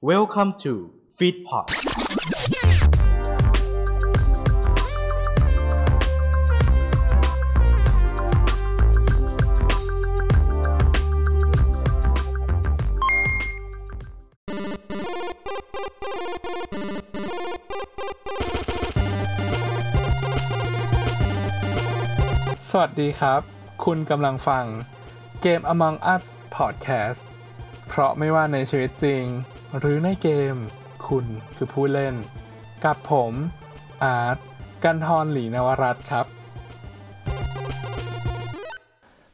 Welcome to Feedpot สวัสดีครับ คุณกำลังฟังเกม Among Us Podcast เพราะไม่ว่าในชีวิตจริง หรือในเกม คุณคือผู้เล่น กับผมอาร์ตกันทรหลีนวรัตครับ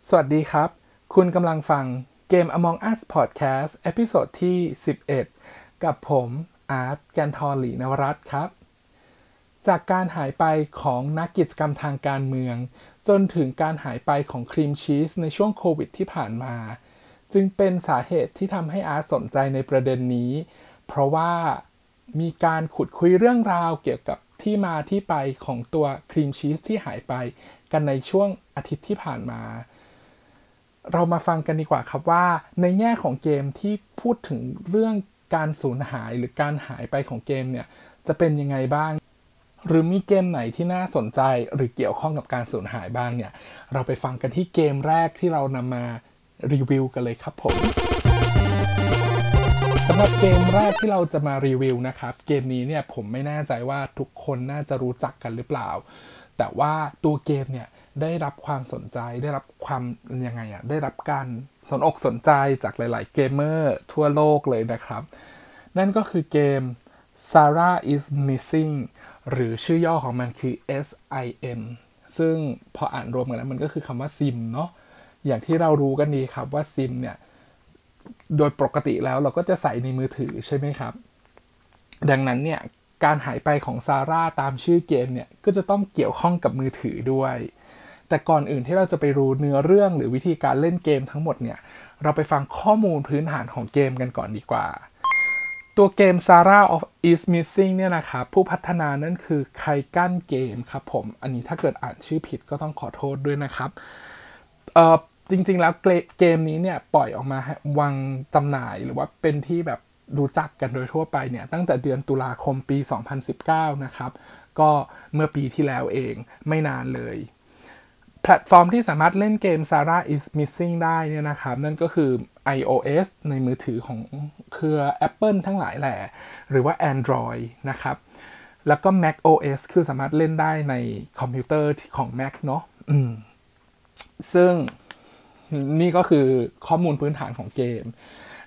สวัสดีครับ คุณกำลังฟังเกม Among Us Podcast episode ที่ 11 กับผมอาร์ตกันทรหลีนวรัตครับ จากการหายไปของนักกิจกรรมทางการเมือง จนถึงการหายไปของครีมชีสในช่วงโควิดที่ผ่านมา จึงเป็นสาเหตุที่ทำให้อาร์ตสนใจในประเด็นนี้ เพราะว่ามีการขุดคุยเรื่องราวเกี่ยวกับที่มาที่ไปของตัวครีมชีสที่หายไปกันในช่วงอาทิตย์ที่ผ่านมา เรามาฟังกันดีกว่าครับว่าในแง่ของเกมที่พูดถึงเรื่องการสูญหายหรือการหายไปของเกมเนี่ยจะเป็นยังไงบ้าง หรือมีเกมไหนที่น่าสนใจหรือเกี่ยวข้องกับการสูญหายบ้างเนี่ยเราไปฟังกันที่เกมแรกที่เรานำมา รีวิวกันเลยครับผมสำหรับเกมแรกที่เราจะมารีวิวนะครับ เกมนี้เนี่ยผมไม่แน่ใจว่าทุกคนน่าจะรู้จักกันหรือเปล่า แต่ว่าตัวเกมเนี่ยได้รับความสนใจได้รับความยังไงอะได้รับการสนอกสนใจจากหลาย ๆ เกมเมอร์ทั่วโลกเลยนะครับ นั่นก็คือเกม Sarah is missing หรือชื่อย่อของมันคือ SIM ซึ่งพออ่านรวมกันแล้วมันก็คือคำว่า SIM เนาะ อย่างที่เรารู้กันดีครับว่า SIM เนี่ยโดยปกติแล้วเราก็จะใส่ในมือถือใช่ไหมครับ ดังนั้นเนี่ยการหายไปของซาร่าตามชื่อเกมเนี่ยก็จะต้องเกี่ยวข้องกับมือถือด้วย แต่ก่อนอื่นที่เราจะไปรู้เนื้อเรื่องหรือวิธีการเล่นเกมทั้งหมดเนี่ยเราไปฟังข้อมูลพื้นฐานของเกมกันก่อนดีกว่า ตัวเกม Sara of is Missing เนี่ยนะครับผู้พัฒนานั่นคือไคกั้นเกมครับผม อันนี้ถ้าเกิดอ่านชื่อผิดก็ต้องขอโทษด้วยนะครับ จริง ๆ แล้วเกมนี้เนี่ยปล่อยออกมาวางจำหน่ายหรือว่าเป็นที่แบบรู้จักกันโดยทั่วไปเนี่ยตั้งแต่เดือนตุลาคมปี 2019 นะครับ ก็เมื่อปีที่แล้วเองไม่นานเลย แพลตฟอร์มที่สามารถเล่นเกม Sarah is Missing ได้เนี่ยนะครับ นั่นก็คือ iOS ในมือถือของเครือ Apple ทั้งหลายแหละ หรือว่า Android นะครับ แล้วก็ Mac OS คือสามารถเล่นได้ในคอมพิวเตอร์ของ Mac เนาะซึ่ง นี่ก็คือข้อมูลพื้นฐานของเกม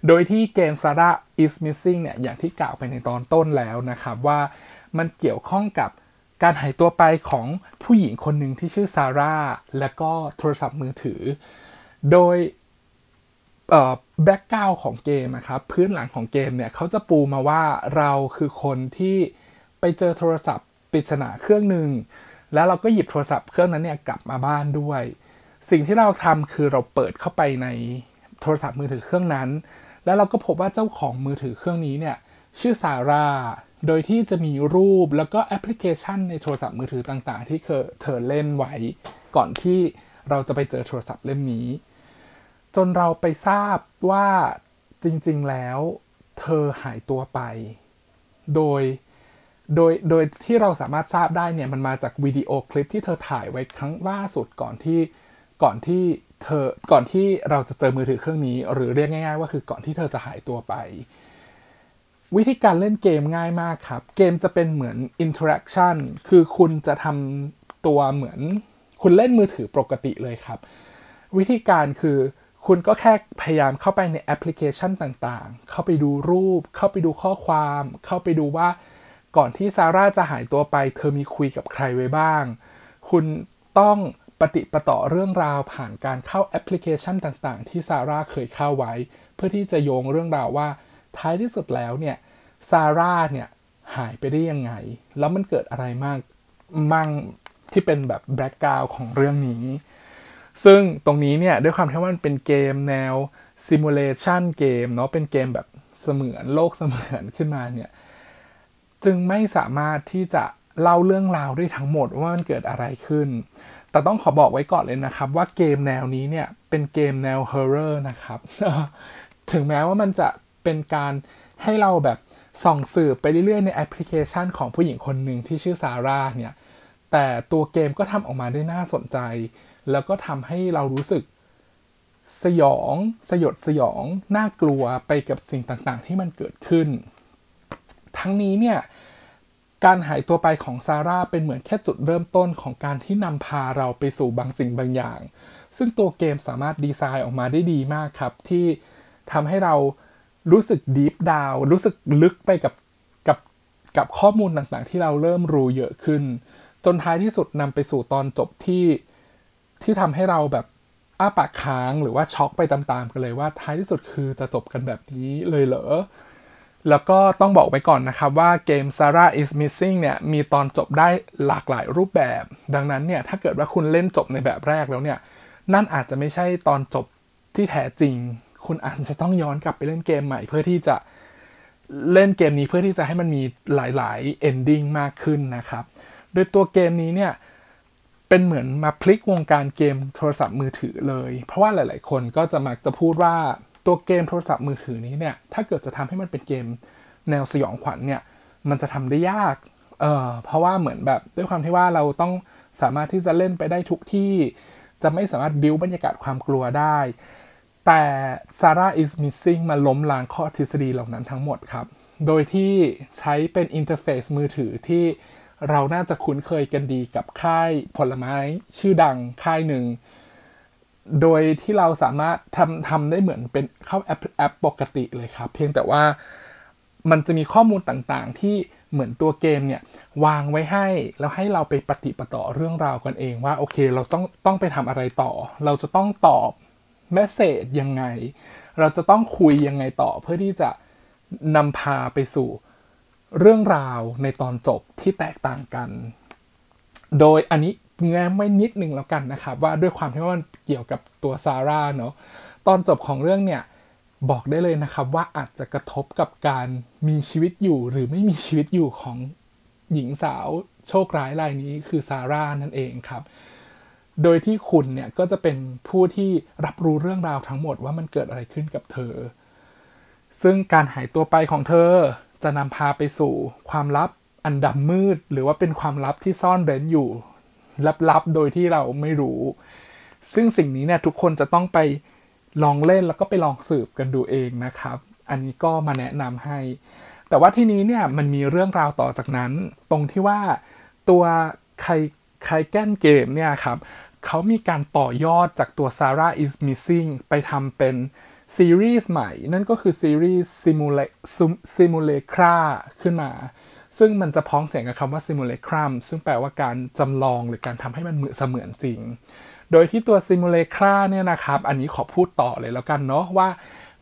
โดยที่เกม Sara is Missing เนี่ย อย่างที่กล่าวไปในตอนต้นแล้วนะครับว่ามันเกี่ยวข้องกับการหายตัวไปของผู้หญิงคนหนึ่งที่ชื่อซาร่าและก็โทรศัพท์มือถือ โดยแบ็กกราวของเกมนะครับพื้นหลังของเกมเนี่ยเขาจะปูมาว่าเราคือคนที่ไปเจอโทรศัพท์ปริศนาเครื่องหนึ่งแล้วเราก็หยิบโทรศัพท์เครื่องนั้นเนี่ยกลับมาบ้านด้วย สิ่งที่เราทำคือเราเปิดเข้าไปในโทรศัพท์มือถือเครื่องนั้น แล้วเราก็พบว่าเจ้าของมือถือเครื่องนี้เนี่ยชื่อซาร่าโดยที่จะมีรูปแล้วก็แอปพลิเคชันในโทรศัพท์มือถือต่างๆ ที่เคยเธอเล่นไว้ ก่อนที่เราจะไปเจอโทรศัพท์เล่มนี้ จนเราไปทราบว่าจริงๆแล้ว เธอหายตัวไป โดยโดยโดยที่เราสามารถทราบได้เนี่ยมันมาจากวิดีโอคลิปที่เธอถ่ายไว้ครั้งล่าสุดก่อนที่ ก่อนที่เธอก่อนที่เราจะเจอมือถือเครื่องนี้ หรือเรียกง่าย ๆ ว่าคือก่อนที่เธอจะหายตัวไป วิธีการเล่นเกมง่ายมากครับ เกมจะเป็นเหมือน interaction คือคุณจะทำตัวเหมือนคุณเล่นมือถือปกติเลยครับ วิธีการคือคุณก็แค่พยายามเข้าไปในแอปพลิเคชันต่างๆ เข้าไปดูรูป เข้าไปดูข้อความ เข้าไปดูว่าก่อนที่ซาร่าจะหายตัวไป เธอมีคุยกับใครไว้บ้าง คุณต้อง ปะติดปะต่อเรื่องราวผ่านการเข้าแอปพลิเคชันต่างๆ ที่ซาร่าเคยเข้าไว้ เพื่อที่จะโยงเรื่องราวว่าท้ายที่สุดแล้วเนี่ยซาร่าเนี่ยหายไปได้ยังไง แล้วมันเกิดอะไรมากมั่งที่เป็นแบบ background ของเรื่องนี้ ซึ่งตรงนี้เนี่ยด้วยความที่ว่ามันเป็นเกมแนว simulation game เนาะเป็นเกมแบบเสมือนโลกเสมือนขึ้นมาเนี่ยจึงไม่สามารถที่จะเล่าเรื่องราวได้ทั้งหมดว่ามันเกิดอะไรขึ้น แต่ต้องขอบอกไว้ก่อนเลยนะครับว่าเกมแนวนี้เนี่ยเป็นเกมแนวฮอร์เรอร์นะครับ ถึงแม้ว่ามันจะเป็นการให้เราแบบส่องสืบไปเรื่อยๆ ในแอปพลิเคชันของผู้หญิงคนหนึ่งที่ชื่อซาร่าเนี่ย แต่ตัวเกมก็ทำออกมาได้น่าสนใจ แล้วก็ทำให้เรารู้สึกสยอง สยดสยอง น่ากลัวไปกับสิ่งต่างๆ ที่มันเกิดขึ้น ทั้งนี้เนี่ย การหายตัวไปของซาร่าเป็นเหมือนแค่จุดเริ่มต้นของการที่นำพาเราไปสู่บางสิ่งบางอย่าง ซึ่งตัวเกมสามารถดีไซน์ออกมาได้ดีมากครับ ที่ทำให้เรารู้สึกดีฟดาวรู้สึกลึกไปกับกับกับข้อมูลต่างๆ ที่เราเริ่มรู้เยอะขึ้น จนท้ายที่สุดนำไปสู่ตอนจบที่ที่ทำให้เราแบบอ้าปากค้างหรือว่าช็อกไปตามๆกันเลยว่าท้ายที่สุดคือจะจบกันแบบนี้เลยเหรอ แล้วก็ต้องบอกไปก่อนนะครับว่าเกม Sarah is Missing เนี่ยมีตอนจบได้หลากหลายรูปแบบ ดังนั้นเนี่ยถ้าเกิดว่าคุณเล่นจบในแบบแรกแล้วเนี่ยนั่นอาจจะไม่ใช่ตอนจบที่แท้จริง คุณอาจจะต้องย้อนกลับไปเล่นเกมใหม่เพื่อที่จะเล่นเกมนี้เพื่อที่จะให้มันมีหลาย ๆ ending มากขึ้นนะครับ โดยตัวเกมนี้เนี่ยเป็นเหมือนมาพลิกวงการเกมโทรศัพท์มือถือเลย เพราะว่าหลาย ๆ คนก็จะมักจะพูดว่า ตัวเกมโทรศัพท์มือถือนี้เนี่ย ถ้าเกิดจะทำให้มันเป็นเกมแนวสยองขวัญเนี่ย มันจะทำได้ยาก เออเพราะว่าเหมือนแบบด้วยความที่ว่าเราต้องสามารถที่จะเล่นไปได้ทุกที่ จะไม่สามารถบิวบรรยากาศความกลัวได้ แต่ Sarah is missing มาล้มล้างข้อทฤษฎีเหล่านั้นทั้งหมดครับ โดยที่ใช้เป็น interface มือถือที่เราน่าจะคุ้นเคยกันดีกับค่ายผลไม้ชื่อดังค่ายหนึ่ง โดยที่เราสามารถทำทำได้เหมือนเป็นเข้าแอปแอปปกติเลยครับ เพียงแต่ว่ามันจะมีข้อมูลต่างๆ ที่เหมือนตัวเกมเนี่ยวางไว้ให้ แล้วให้เราไปปะติดปะต่อเรื่องราวกันเองว่า โอเคเราต้องต้องไปทำอะไรต่อ เราจะต้องตอบ message ยังไง เราจะต้องคุยยังไงต่อเพื่อที่จะนำพาไปสู่เรื่องราวในตอนจบที่แตกต่างกัน โดยอันนี้ แง้มไม่นิดหนึ่งแล้วกันนะครับ ว่าด้วยความที่ว่ามันเกี่ยวกับตัวซาร่าเนาะตอนจบของเรื่องเนี่ยบอกได้เลยนะครับว่าอาจจะกระทบกับการมีชีวิตอยู่หรือไม่มีชีวิตอยู่ของหญิงสาวโชคร้ายรายนี้คือซาร่านั่นเองครับ โดยที่คุณเนี่ยก็จะเป็นผู้ที่รับรู้เรื่องราวทั้งหมดว่ามันเกิดอะไรขึ้นกับเธอ ซึ่งการหายตัวไปของเธอจะนำพาไปสู่ความลับอันดำมืด หรือว่าเป็นความลับที่ซ่อนเร้นอยู่ ลับๆ โดยที่เราไม่รู้ ซึ่งสิ่งนี้เนี่ยทุกคนจะต้องไปลองเล่นแล้วก็ไปลองสืบกันดูเองนะครับ อันนี้ก็มาแนะนำให้ แต่ว่าที่นี้เนี่ยมันมีเรื่องราวต่อจากนั้น ตรงที่ว่าตัวใครใครแก้นเกมเนี่ยครับเขามีการต่อยอดจากตัว Sarah is Missing ไปทำเป็นซีรีส์ใหม่ นั่นก็คือซีรีส์ Simulacra ขึ้นมา ซึ่งมันจะพ้องเสียงกับคำว่า Simulacrum ซึ่งแปลว่าการจำลองหรือการทำให้มันเหมือนเสมือนจริง โดยที่ตัว Simulacra เนี่ยนะครับ อันนี้ขอพูดต่อเลยแล้วกันเนาะว่า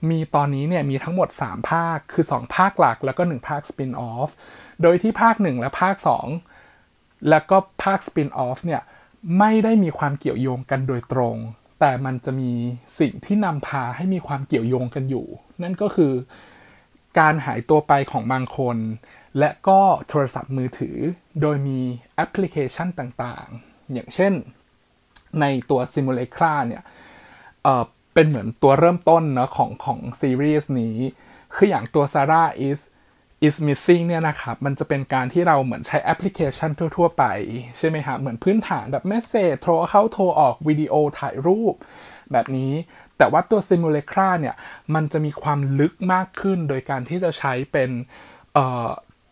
มีตอนนี้เนี่ยมีทั้งหมด 3 ภาค คือ 2 ภาคหลักแล้วก็ 1 ภาคสปินออฟ โดยที่ภาค 1 และภาค 2 แล้วก็ภาคสปินออฟเนี่ยไม่ได้มีความเกี่ยวโยงกันโดยตรง แต่มันจะมีสิ่งที่นำพาให้มีความเกี่ยวโยงกันอยู่ นั่นก็คือการหายตัวไปของบางคน และก็โทรศัพท์มือถือ โดยมีแอปพลิเคชันต่างๆ อย่างเช่นในตัว Simulacra เนี่ยเเป็นเหมือนตัวเริ่มต้นเนาะของของซีรีส์นี้ คืออย่างตัว Sarah is is missing เนี่ยนะครับ มันจะเป็นการที่เราเหมือนใช้แอปพลิเคชันทั่ว ๆ ไป ใช่ไหมครับ เหมือนพื้นฐานแบบเมสเซจโทรเข้าโทรออกวิดีโอถ่ายรูป แบบนี้ แต่ว่าตัว Simulacra เนี่ย มันจะมีความลึกมากขึ้นโดยการที่จะใช้เป็น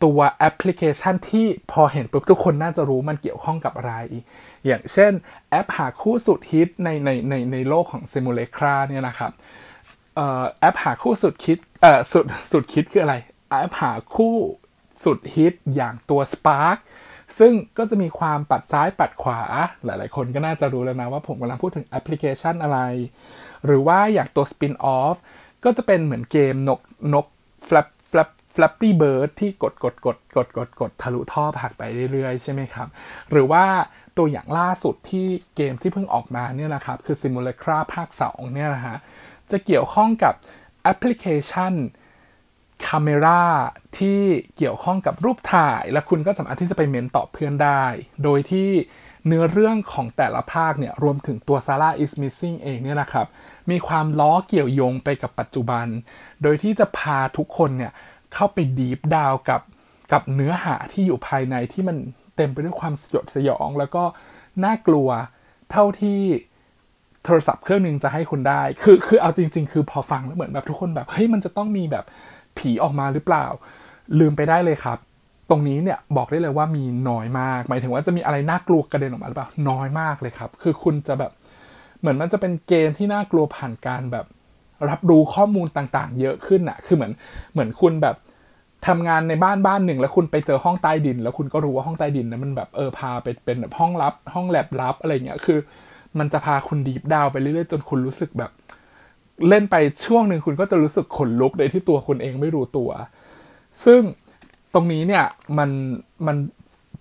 ตัวแอปพลิเคชันที่พอเห็นปุ๊บทุกคนน่าจะรู้มันเกี่ยวข้องกับอะไร อย่างเช่นแอปหาคู่สุดฮิตในในในในโลกของ Simulacra เนี่ยนะครับแอปหาคู่สุดคิดเออสุดสุดคิดคืออะไร แอปหาคู่สุดฮิตอย่างตัว Spark ซึ่งก็จะมีความปัดซ้ายปัดขวา หลาย ๆ คนก็น่าจะรู้แล้วนะว่าผมกำลังพูดถึงแอปพลิเคชันอะไร หรือว่าอย่างตัว Spin Off ก็จะเป็นเหมือนเกมนกนก flap flap Flappy Bird ที่กดกดกดกดกดกดทะลุท่อผ่านไปเรื่อยๆ ใช่ไหมครับ หรือว่าตัวอย่างล่าสุดที่เกมที่เพิ่งออกมาเนี่ยนะครับ คือ Simulacra ภาค 2 เนี่ยนะฮะ จะเกี่ยวข้องกับแอปพลิเคชันคาเมราที่เกี่ยวข้องกับรูปถ่าย และคุณก็สามารถที่จะไปเมนต์ตอบเพื่อนได้ โดยที่เนื้อเรื่องของแต่ละภาคเนี่ยรวมถึงตัว Sarah is missing เองเนี่ยนะครับ มีความล้อเกี่ยวโยงไปกับปัจจุบัน โดยที่จะพาทุกคนเนี่ย เข้าไป deep down กับกับเนื้อหาที่อยู่ภายในที่มันเต็มไปด้วยความสยดสยอง แล้วก็น่ากลัวเท่าที่โทรศัพท์เครื่องหนึ่งจะให้คุณได้ คือคือเอาจริง ๆ คือพอฟังแล้วเหมือนแบบทุกคนแบบเฮ้ยมันจะต้องมีแบบผีออกมาหรือเปล่า ลืมไปได้เลยครับ ตรงนี้เนี่ยบอกได้เลยว่ามีน้อยมาก หมายถึงว่าจะมีอะไรน่ากลัวกระเด็นออกมาหรือเปล่าน้อยมากเลยครับ คือคุณจะแบบเหมือนมันจะเป็นเกมที่น่ากลัวผ่านการแบบ รับรู้ข้อมูลต่างๆ เยอะขึ้นอะคือเหมือนเหมือนคุณแบบทำงานในบ้านบ้านหนึ่ง แล้วคุณไปเจอห้องใต้ดิน แล้วคุณก็รู้ว่าห้องใต้ดินนั้นมันแบบเออพาไปเป็นแบบห้องลับ ห้องแลบลับอะไรเงี้ยคือ มันจะพาคุณดีฟดาวไปเรื่อยๆจนคุณรู้สึกแบบ เล่นไปช่วงหนึ่งคุณก็จะรู้สึกขนลุกโดยที่ตัวคุณเองไม่รู้ตัว ซึ่งตรงนี้เนี่ยมันมัน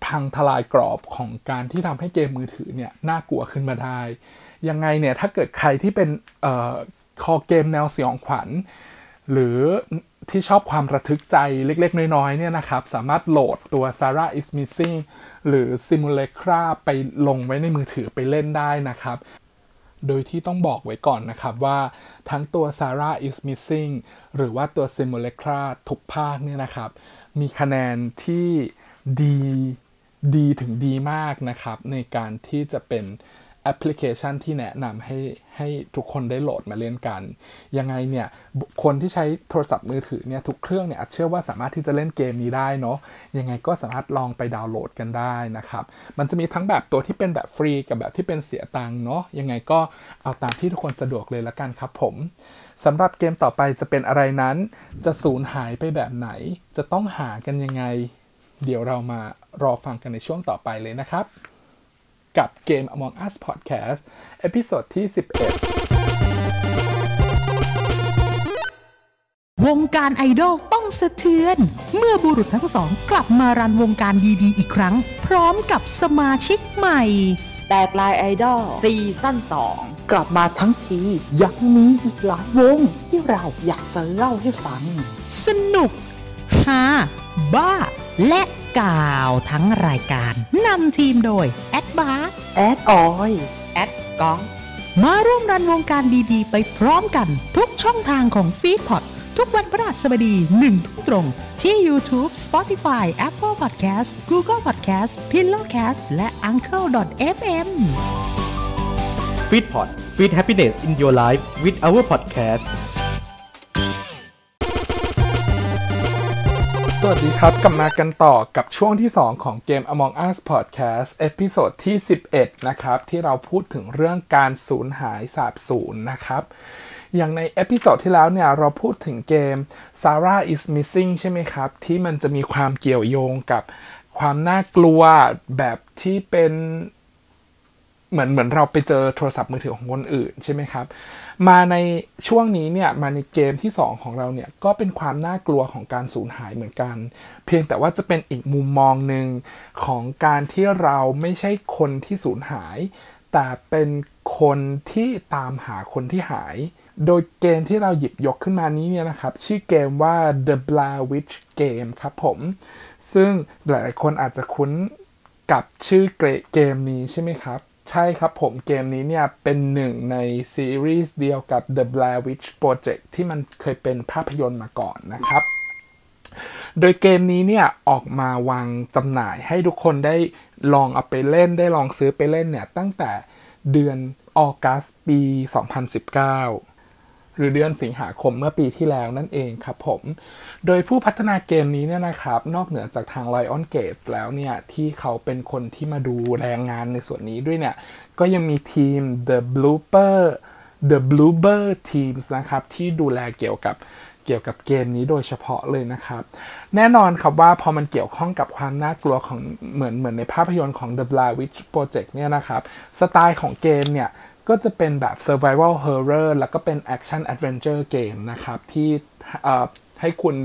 พังทลายกรอบของการที่ทำให้เกมมือถือเนี่ยน่ากลัวขึ้นมาได้ยังไงเนี่ยถ้าเกิดใครที่เป็นเอ่อ คอเกมแนวสยองขวัญ หรือที่ชอบความระทึกใจเล็กๆ น้อยๆเนี่ยนะครับ สามารถโหลดตัว Sarah is Missing หรือ Simulacra ไปลงไว้ในมือถือไปเล่นได้นะครับ โดยที่ต้องบอกไว้ก่อนนะครับว่าทั้งตัว Sarah is Missing หรือว่าตัว Simulacra ทุกภาคเนี่ยนะครับ มีคะแนนที่ดีดีถึงดีมากนะครับ ในการที่จะเป็น แอปพลิเคชันที่แนะนำให้ให้ทุกคนได้โหลดมาเล่นกัน ยังไงเนี่ยคนที่ใช้โทรศัพท์มือถือเนี่ยทุกเครื่องเนี่ยอาจเชื่อว่าสามารถที่จะเล่นเกมนี้ได้เนาะยังไงก็สามารถลองไปดาวน์โหลดกันได้นะครับ มันจะมีทั้งแบบตัวที่เป็นแบบฟรีกับแบบที่เป็นเสียตังค์เนาะยังไงก็เอาตามที่ทุกคนสะดวกเลยละกันครับผมสำหรับเกมต่อไปจะเป็นอะไรนั้น จะสูญหายไปแบบไหน จะต้องหากันยังไง เดี๋ยวเรามารอฟังกันในช่วงต่อไปเลยนะครับ กับเกม Among Us Podcast episode ที่ 11 วงการไอดอลต้องสะเทือน เมื่อบุรุษทั้งสองกลับมารันวงการดีๆ อีกครั้ง พร้อมกับสมาชิกใหม่ แตกลายไอดอลซีซั่นสองกลับมาทั้งทียังมีอีกหลายวง ที่เราอยากจะเล่าให้ฟัง สนุกฮาบ้า และ กาวทั้งรายการนำทีมโดย แอดบาร์แอดออยแอดก้อง มาร่วมรันวงการดีๆ ไปพร้อมกันทุกช่องทางของ Feed Pod ทุกวันพฤหัสบดี1ทุ่มตรง ที่ YouTube Spotify Apple Podcast Google Podcast Pillowcast และ Anchor.fm Feed Pod Feed Happiness in your life with our podcast สวัสดีครับ กลับมากันต่อกับช่วงที่ 2 ของเกม Among Us Podcast episode ที่ 11 นะครับ ที่เราพูดถึงเรื่องการสูญหายสาบสูญนะครับ อย่างใน episode ที่แล้วเนี่ย เราพูดถึงเกม Sarah is Missing ใช่ไหมครับ ที่มันจะมีความเกี่ยวโยงกับความน่ากลัวแบบที่เป็น เหมือนเหมือนเราไปเจอโทรศัพท์มือถือของคนอื่นใช่ไหมครับ มาในช่วงนี้เนี่ยมาในเกมที่ 2 ของเราเนี่ยก็เป็นความน่ากลัวของการสูญหายเหมือนกัน เพียงแต่ว่าจะเป็นอีกมุมมองหนึ่งของการที่เราไม่ใช่คนที่สูญหาย แต่เป็นคนที่ตามหาคนที่หาย โดยเกมที่เราหยิบยกขึ้นมานี้เนี่ยนะครับ ชื่อเกมว่า The Blair Witch Game ครับผม ซึ่งหลายๆคนอาจจะคุ้นกับชื่อเกมนี้ใช่ไหมครับ ใช่ครับผมเกมนี้เนี่ยเป็นหนึ่งในซีรีส์เดียวกับ The Blair Witch Project ที่มันเคยเป็นภาพยนตร์มาก่อนนะครับ โดยเกมนี้เนี่ยออกมาวางจำหน่ายให้ทุกคนได้ลองเอาไปเล่นได้ลองซื้อไปเล่นเนี่ยตั้งแต่เดือนออกัสปี 2019 หรือเดือนสิงหาคมเมื่อปีที่แล้วนั่นเองครับผม โดยผู้พัฒนาเกมนี้เนี่ยนะครับ นอกเหนือจากทาง Lion Gate แล้วเนี่ย ที่เขาเป็นคนที่มาดูแรงงานในส่วนนี้ด้วยเนี่ย ก็ยังมีทีม The Blooper The Bloober Teams นะครับ ที่ดูแลเกี่ยวกับเกี่ยวกับเกมนี้โดยเฉพาะเลยนะครับ แน่นอนครับว่าพอมันเกี่ยวข้องกับความน่ากลัวของเหมือนเหมือนในภาพยนตร์ของ The Blair Witch Project เนี่ยนะครับ สไตล์ของเกมเนี่ย ก็จะเป็นแบบ survival horror แล้วก็เป็น action adventure เกมนะครับ ที่ให้คุณ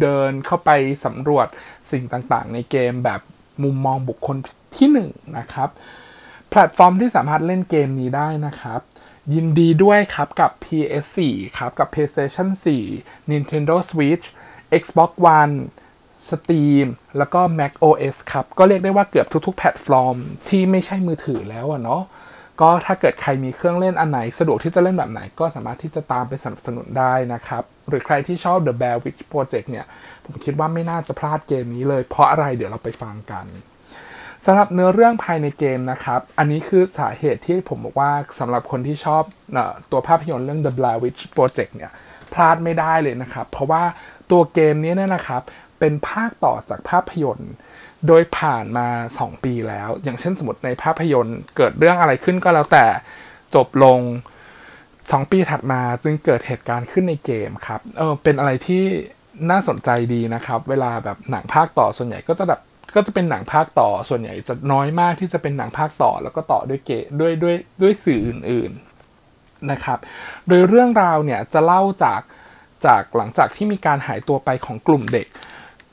เดินเข้าไปสำรวจสิ่งต่างๆ ในเกมแบบมุมมองบุคคลที่1นะครับ แพลตฟอร์มที่สามารถเล่นเกมนี้ได้นะครับ ยินดีด้วยครับกับ PS4 ครับกับ PlayStation 4 Nintendo Switch Xbox One Steam แล้วก็ Mac OS ครับ ก็เรียกได้ว่าเกือบทุกๆ แพลตฟอร์มที่ไม่ใช่มือถือแล้วอะเนาะ ก็ถ้าเกิดใครมีเครื่องเล่นอันไหนสะดวกที่จะเล่นแบบไหน ก็สามารถที่จะตามไปสนับสนุนได้นะครับ หรือใครที่ชอบ The Blair Witch Project เนี่ย ผมคิดว่าไม่น่าจะพลาดเกมนี้เลย เพราะอะไรเดี๋ยวเราไปฟังกันสำหรับเนื้อเรื่องภายในเกมนะครับ อันนี้คือสาเหตุที่ผมบอกว่าสำหรับคนที่ชอบอตัวภาพยนตร์เรื่อง The Blair Witch Project เนี่ยพลาดไม่ได้เลยนะครับ เพราะว่าตัวเกมนี้เนี่ยนะครับเป็นภาคต่อจากภาพยนตร์ โดยผ่านมา 2 ปีแล้ว อย่างเช่นสมมติในภาพยนตร์ เกิดเรื่องอะไรขึ้นก็แล้วแต่จบลง 2 ปีถัดมาจึงเกิดเหตุการณ์ขึ้นในเกมครับเออเป็นอะไรที่น่าสนใจดีนะครับ เวลาแบบหนังภาคต่อส่วนใหญ่ก็จะแบบก็จะเป็นหนังภาคต่อส่วนใหญ่จะน้อยมากที่จะเป็นหนังภาคต่อ แล้วก็ต่อด้วยเกด้วยด้วยด้วยสื่ออื่นๆนะครับ โดยเรื่องราวเนี่ยจะเล่าจากจากหลังจากที่มีการหายตัวไปของกลุ่มเด็ก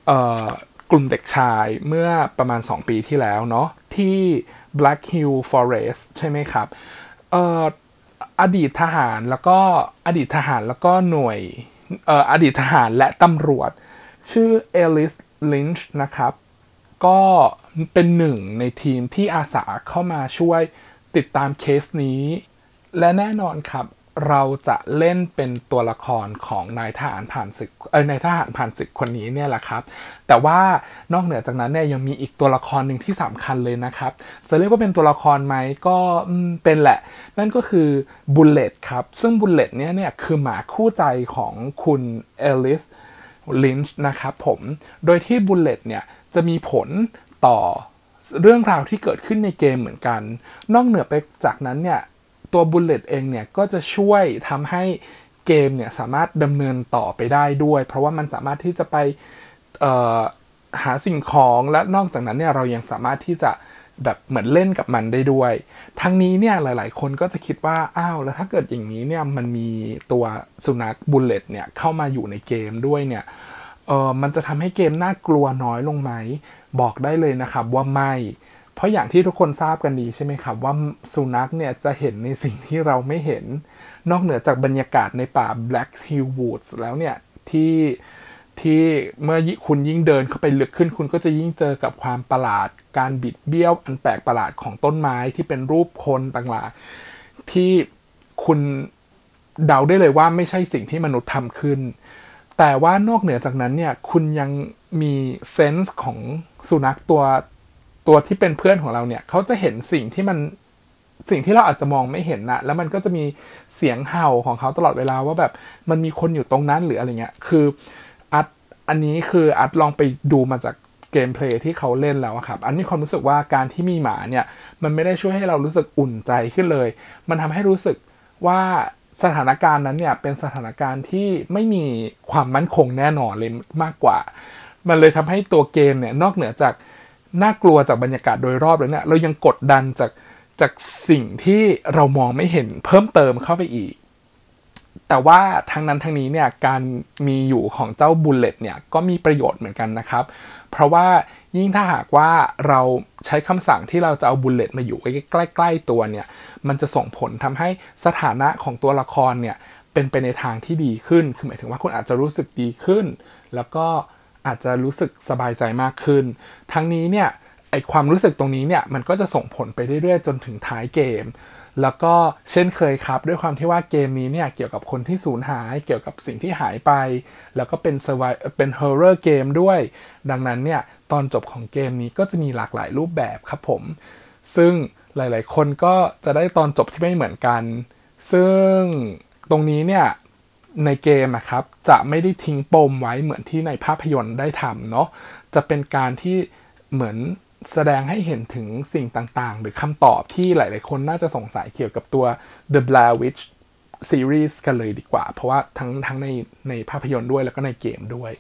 เอ่อ กลุ่มเด็กชายเมื่อประมาณ 2 ปีที่แล้วเนาะที่ Black Hill Forest ใช่ไหมครับเอ่ออดีตทหารแล้วก็อดีตทหารแล้วก็หน่วยเอ่ออดีตทหารและตำรวจ ชื่อเอลิสลินช์นะครับ ก็เป็นหนึ่งในทีมที่อาสาเข้ามาช่วยติดตามเคสนี้ และแน่นอนครับ เราจะเล่นเป็นตัวละครของนายทหารผ่านศึกเออนายทหารผ่านศึกคนนี้เนี่ยแหละครับ แต่ว่านอกเหนือจากนั้นเนี่ยยังมีอีกตัวละครหนึ่งที่สำคัญเลยนะครับ จะเรียกว่าเป็นตัวละครไหมก็เป็นแหละ นั่นก็คือ Bullet ครับ ซึ่ง Bullet เนี่ยเนี่ยคือหมาคู่ใจของคุณ Ellis Lynch นะครับผม โดยที่ Bullet เนี่ยจะมีผลต่อเรื่องราวที่เกิดขึ้นในเกมเหมือนกัน นอกเหนือไปจากนั้นเนี่ย ตัว Bullet เองเนี่ยก็จะช่วยทำให้เกมเนี่ยสามารถดำเนินต่อไปได้ด้วย เพราะว่ามันสามารถที่จะไปหาสิ่งของและนอกจากนั้นเนี่ยเรายังสามารถที่จะแบบเหมือนเล่นกับมันได้ด้วย ทั้งนี้เนี่ยหลาย ๆ คนก็จะคิดว่า อ้าวแล้วถ้าเกิดอย่างนี้เนี่ยมันมีตัวสุนัขบุลเลตเนี่ยเข้ามาอยู่ในเกมด้วยเนี่ยเออมันจะทำให้เกมน่ากลัวน้อยลงไหม บอกได้เลยนะครับว่าไม่ เพราะอย่างที่ทุกคนทราบกันดีใช่ไหมครับ ว่าสุนัขเนี่ยจะเห็นในสิ่งที่เราไม่เห็น นอกเหนือจากบรรยากาศในป่า Black Hill Woods แล้วเนี่ยที่ที่เมื่อคุณยิ่งเดินเข้าไปลึกขึ้น คุณก็จะยิ่งเจอกับความประหลาด การบิดเบี้ยวอันแปลกประหลาดของต้นไม้ที่เป็นรูปคนต่างๆ ที่คุณเดาได้เลยว่าไม่ใช่สิ่งที่มนุษย์ทำขึ้น แต่ว่านอกเหนือจากนั้นเนี่ยคุณยังมีเซนส์ของสุนัขตัว ตัวที่เป็นเพื่อนของเราเนี่ยเขาจะเห็นสิ่งที่มันสิ่งที่เราอาจจะมองไม่เห็นนะแล้วมันก็จะมีเสียงเห่าของเขาตลอดเวลาว่าแบบมันมีคนอยู่ตรงนั้นหรืออะไรเงี้ยคืออัดอันนี้คืออัดลองไปดูมาจากเกมเพลย์ที่เขาเล่นแล้วอะครับอันนี้ความรู้สึกว่าการที่มีหมาเนี่ยมันไม่ได้ช่วยให้เรารู้สึกอุ่นใจขึ้นเลย มันทำให้รู้สึกว่าสถานการณ์นั้นเนี่ยเป็นสถานการณ์ที่ไม่มีความมั่นคงแน่นอนเลยมากกว่า มันเลยทำให้ตัวเกมเนี่ยนอกเหนือจาก น่ากลัวจากบรรยากาศโดยรอบแล้วเนี่ยเรายังกดดันจากจากสิ่งที่เรามองไม่เห็นเพิ่มเติมเข้าไปอีก แต่ว่าทั้งนั้นทั้งนี้เนี่ยการมีอยู่ของเจ้าบุลเลตเนี่ยก็มีประโยชน์เหมือนกันนะครับ เพราะว่ายิ่งถ้าหากว่าเราใช้คำสั่งที่เราจะเอาบุลเลตมาอยู่ใกล้ๆตัวเนี่ยมันจะส่งผลทำให้สถานะของตัวละครเนี่ยเป็นไปในทางที่ดีขึ้น คือหมายถึงว่าคุณอาจจะรู้สึกดีขึ้น แล้วก็ อาจจะรู้สึกสบายใจมากขึ้น ทั้งนี้เนี่ยไอความรู้สึกตรงนี้เนี่ยมันก็จะส่งผลไปเรื่อยๆ จนถึงท้ายเกม แล้วก็เช่นเคยครับ ด้วยความที่ว่าเกมนี้เนี่ยเกี่ยวกับคนที่สูญหาย เกี่ยวกับสิ่งที่หายไป แล้วก็เป็น survival horror เกมด้วย ดังนั้นเนี่ยตอนจบของเกมนี้ก็จะมีหลากหลายรูปแบบครับผม ซึ่งหลายๆ คนก็จะได้ตอนจบที่ไม่เหมือนกัน ซึ่งตรงนี้เนี่ย ในเกมอะครับจะไม่ได้ทิ้งปมไว้เหมือนที่ในภาพยนตร์ได้ทำเนาะจะเป็นการที่เหมือนแสดงให้เห็นถึงสิ่งต่างๆ หรือคำตอบที่หลายๆ คนน่าจะสงสัยเกี่ยวกับตัว The Blair Witch Series กันเลยดีกว่า เพราะว่าทั้งทั้งในในภาพยนตร์ด้วยแล้วก็ในเกมด้วย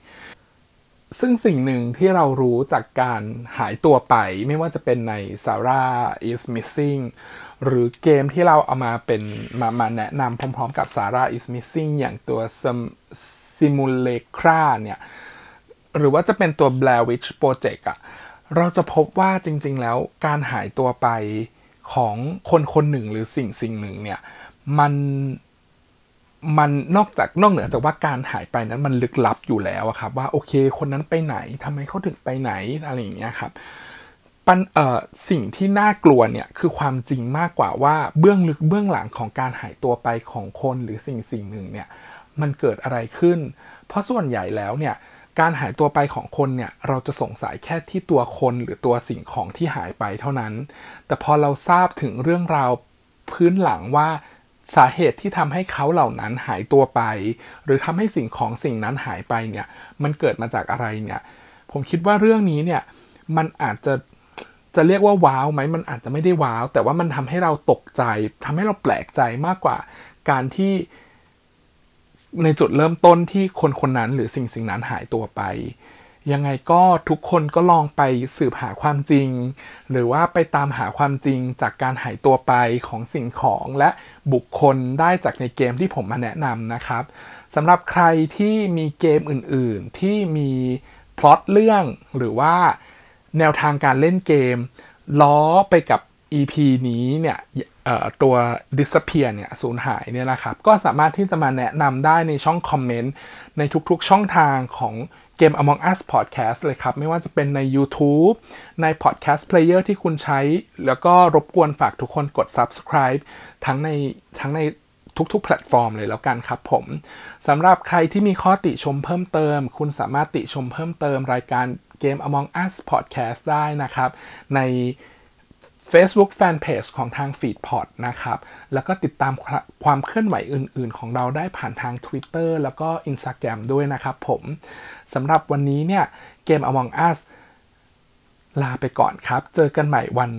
ซึ่งสิ่งหนึ่งที่เรารู้จากการหายตัวไป ไม่ว่าจะเป็นใน Sarah is Missing หรือเกมที่เราเอามาเป็นมามาแนะนำพร้อมๆกับ Sara is Missing อย่างตัว Simulacra เนี่ย หรือว่าจะเป็นตัว Blair Witch Project อะเราจะพบว่าจริงๆแล้วการหายตัวไปของคนคนหนึ่งหรือสิ่งสิ่งหนึ่งเนี่ย มันมันนอกจากนอกเหนือจากว่าการหายไปนั้นมันลึกลับอยู่แล้วอะครับ ว่าโอเค คนนั้นไปไหนทำไมเขาถึงไปไหนอะไรอย่างเงี้ยครับ ปันเอ่อสิ่งที่น่ากลัวเนี่ยคือความจริงมากกว่าว่าเบื้องลึกเบื้องหลังของการหายตัวไปของคนหรือสิ่งสิ่งหนึ่งเนี่ยมันเกิดอะไรขึ้น เพราะส่วนใหญ่แล้วเนี่ยการหายตัวไปของคนเนี่ยเราจะสงสัยแค่ที่ตัวคนหรือตัวสิ่งของที่หายไปเท่านั้น แต่พอเราทราบถึงเรื่องราวพื้นหลังว่าสาเหตุที่ทำให้เขาเหล่านั้นหายตัวไป หรือทำให้สิ่งของสิ่งนั้นหายไปเนี่ยมันเกิดมาจากอะไรเนี่ยผมคิดว่าเรื่องนี้เนี่ยมันอาจจะ จะเรียกว่าว้าวไหมมันอาจจะไม่ได้ว้าว แต่ว่ามันทำให้เราตกใจทำให้เราแปลกใจมากกว่า การที่ ในจุดเริ่มต้นที่คนคนนั้นหรือสิ่งสิ่งนั้นหายตัวไป ยังไงก็ทุกคนก็ลองไปสืบหาความจริง หรือว่าไปตามหาความจริงจากการหายตัวไปของสิ่งของและบุคคลได้จากในเกมที่ผมมาแนะนำนะครับสำหรับใครที่มีเกมอื่น ๆ ที่มีพล็อตเรื่องหรือว่า แนวทางการเล่นเกม ล้อไปกับ EP นี้เนี่ยตัว disappear เนี่ยสูญหายเนี่ยนะครับ ก็สามารถที่จะมาแนะนำได้ในช่องคอมเมนต์ ในทุกๆช่องทางของเกม Among Us Podcast เลยครับ ไม่ว่าจะเป็นใน YouTube ใน Podcast Player ที่คุณใช้ แล้วก็รบกวนฝากทุกคนกด Subscribe ทั้งในทั้งในทุกๆแพลตฟอร์มเลยแล้วกันครับผมสำหรับใครที่มีข้อติชมเพิ่มเติม คุณสามารถติชมเพิ่มเติมรายการ เกม Among Us Podcast ได้นะครับ ใน Facebook Fanpage ของทาง Feedpot นะครับ แล้วก็ติดตามควความเคลื่อนไหวอื่น ๆ ของเราได้ผ่านทาง Twitter แล้วก็ Instagram ด้วยนะครับผมสำหรับวันนี้เนี่ย เกม Among Us ลาไปก่อนครับ เจอกันใหม่วัน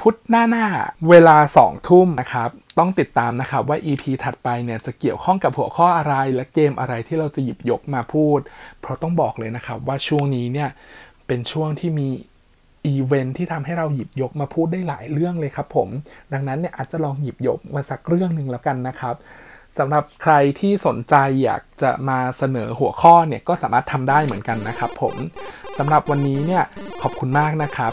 พุธหน้าหน้า เวลา 2 ทุ่มนะครับ ต้องติดตามนะครับว่า EP ถัดไปเนี่ยจะเกี่ยวข้องกับหัวข้ออะไรและเกมอะไรที่เราจะหยิบยกมาพูด เพราะต้องบอกเลยนะครับว่าช่วงนี้เนี่ยเป็นช่วงที่มีอีเวนท์ที่ทำให้เราหยิบยกมาพูดได้หลายเรื่องเลยครับผม ดังนั้นเนี่ยอาจจะลองหยิบยกมาสักเรื่องหนึ่งแล้วกันนะครับสำหรับใครที่สนใจอยากจะมาเสนอหัวข้อเนี่ยก็สามารถทำได้เหมือนกันนะครับผมสำหรับวันนี้เนี่ยขอบคุณมากนะครับ